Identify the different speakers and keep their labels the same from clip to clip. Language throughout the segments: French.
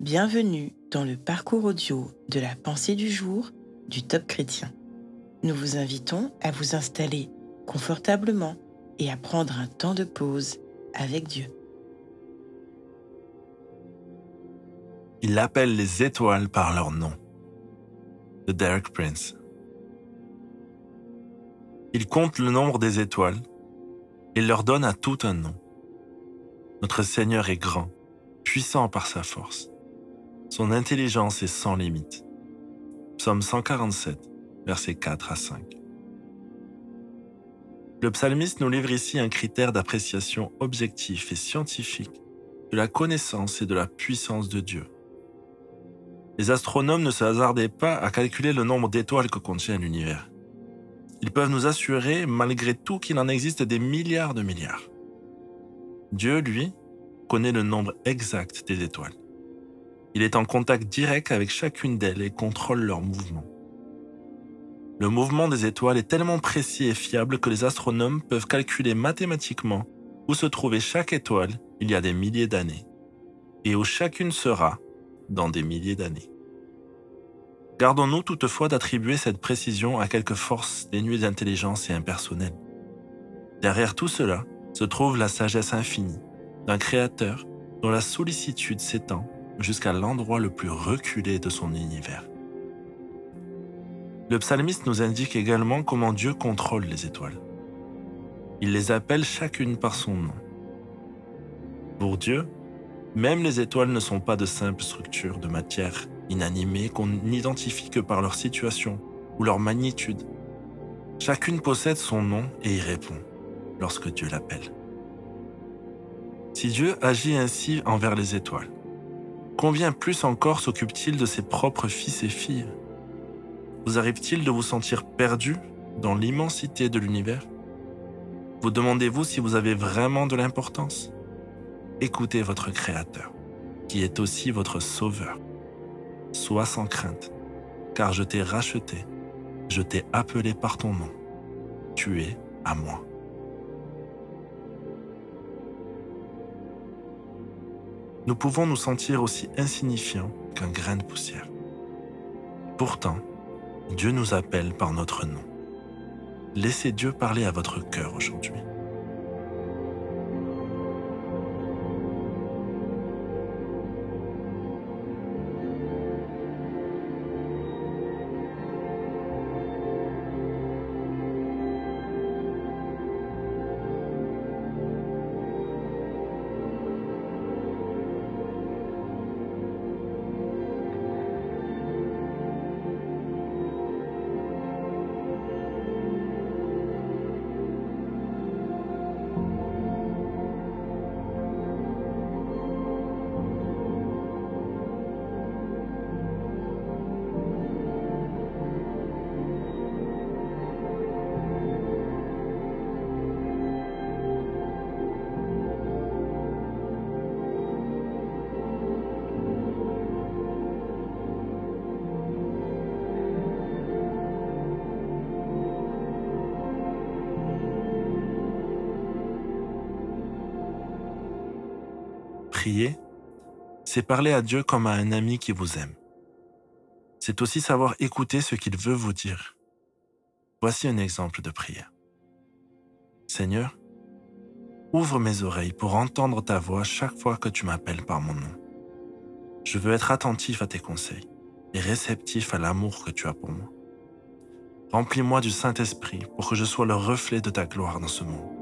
Speaker 1: Bienvenue dans le parcours audio de la pensée du jour du Top Chrétien. Nous vous invitons à vous installer confortablement et à prendre un temps de pause avec Dieu.
Speaker 2: Il appelle les étoiles par leur nom. De Derek Prince. Il compte le nombre des étoiles et leur donne à tout un nom. Notre Seigneur est grand, puissant par sa force. Son intelligence est sans limite. Psaume 147, versets 4 à 5. Le psalmiste nous livre ici un critère d'appréciation objectif et scientifique de la connaissance et de la puissance de Dieu. Les astronomes ne se hasardaient pas à calculer le nombre d'étoiles que contient l'univers. Ils peuvent nous assurer, malgré tout, qu'il en existe des milliards de milliards. Dieu, lui, connaît le nombre exact des étoiles. Il est en contact direct avec chacune d'elles et contrôle leur mouvement. Le mouvement des étoiles est tellement précis et fiable que les astronomes peuvent calculer mathématiquement où se trouvait chaque étoile il y a des milliers d'années et où chacune sera dans des milliers d'années. Gardons-nous toutefois d'attribuer cette précision à quelque force dénuée d'intelligence et impersonnelle. Derrière tout cela se trouve la sagesse infinie d'un Créateur dont la sollicitude s'étend jusqu'à l'endroit le plus reculé de son univers. Le psalmiste nous indique également comment Dieu contrôle les étoiles. Il les appelle chacune par son nom. Pour Dieu, même les étoiles ne sont pas de simples structures de matière inanimée qu'on n'identifie que par leur situation ou leur magnitude. Chacune possède son nom et y répond lorsque Dieu l'appelle. Si Dieu agit ainsi envers les étoiles, combien plus encore s'occupe-t-il de ses propres fils et filles Vous arrive-t-il de vous sentir perdu dans l'immensité de l'univers Vous demandez-vous si vous avez vraiment de l'importance Écoutez votre Créateur, qui est aussi votre Sauveur. Sois sans crainte, car je t'ai racheté, je t'ai appelé par ton nom. Tu es à moi. Nous pouvons nous sentir aussi insignifiants qu'un grain de poussière. Pourtant, Dieu nous appelle par notre nom. Laissez Dieu parler à votre cœur aujourd'hui. Prier, c'est parler à Dieu comme à un ami qui vous aime. C'est aussi savoir écouter ce qu'il veut vous dire. Voici un exemple de prière. Seigneur, ouvre mes oreilles pour entendre ta voix chaque fois que tu m'appelles par mon nom. Je veux être attentif à tes conseils et réceptif à l'amour que tu as pour moi. Remplis-moi du Saint-Esprit pour que je sois le reflet de ta gloire dans ce monde.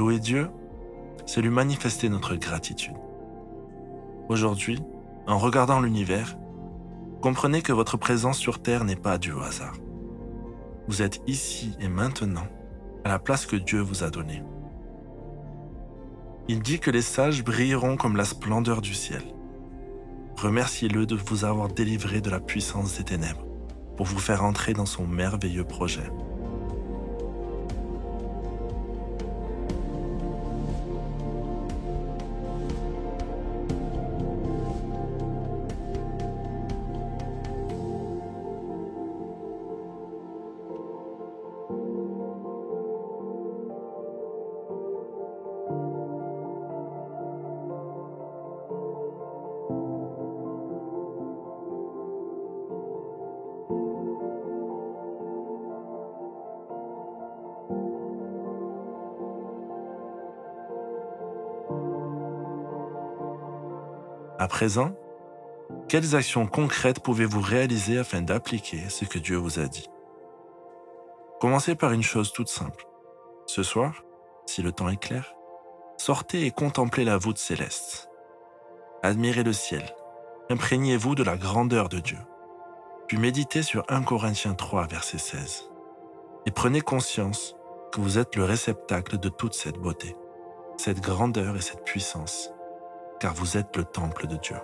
Speaker 2: Louer Dieu, c'est lui manifester notre gratitude. Aujourd'hui, en regardant l'univers, comprenez que votre présence sur Terre n'est pas due au hasard. vous êtes ici et maintenant à la place que Dieu vous a donnée. Il dit que les sages brilleront comme la splendeur du ciel. Remerciez-le de vous avoir délivré de la puissance des ténèbres pour vous faire entrer dans son merveilleux projet. À présent, quelles actions concrètes pouvez-vous réaliser afin d'appliquer ce que Dieu vous a dit? Commencez par une chose toute simple. Ce soir, si le temps est clair, sortez et contemplez la voûte céleste. Admirez le ciel, imprégnez-vous de la grandeur de Dieu, puis méditez sur 1 Corinthiens 3, verset 16, et prenez conscience que vous êtes le réceptacle de toute cette beauté, cette grandeur et cette puissance car vous êtes le temple de Dieu.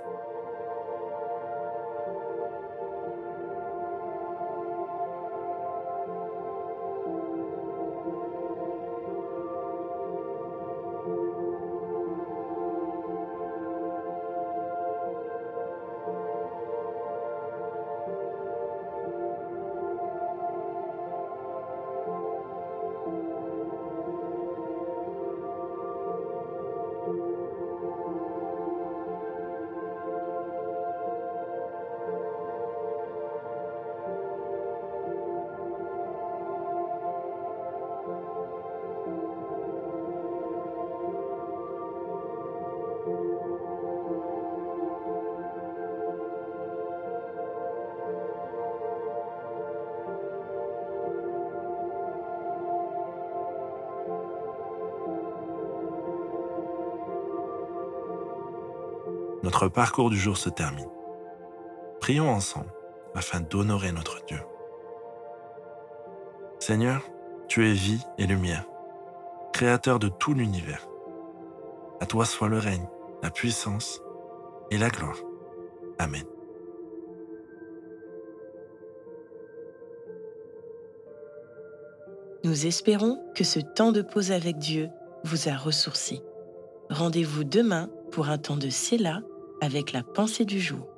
Speaker 2: Notre parcours du jour se termine. Prions ensemble afin d'honorer notre Dieu. Seigneur, tu es vie et lumière, créateur de tout l'univers. À toi soit le règne, la puissance et la gloire. Amen.
Speaker 1: Nous espérons que ce temps de pause avec Dieu vous a ressourci. Rendez-vous demain pour un temps de Séla avec la pensée du jour.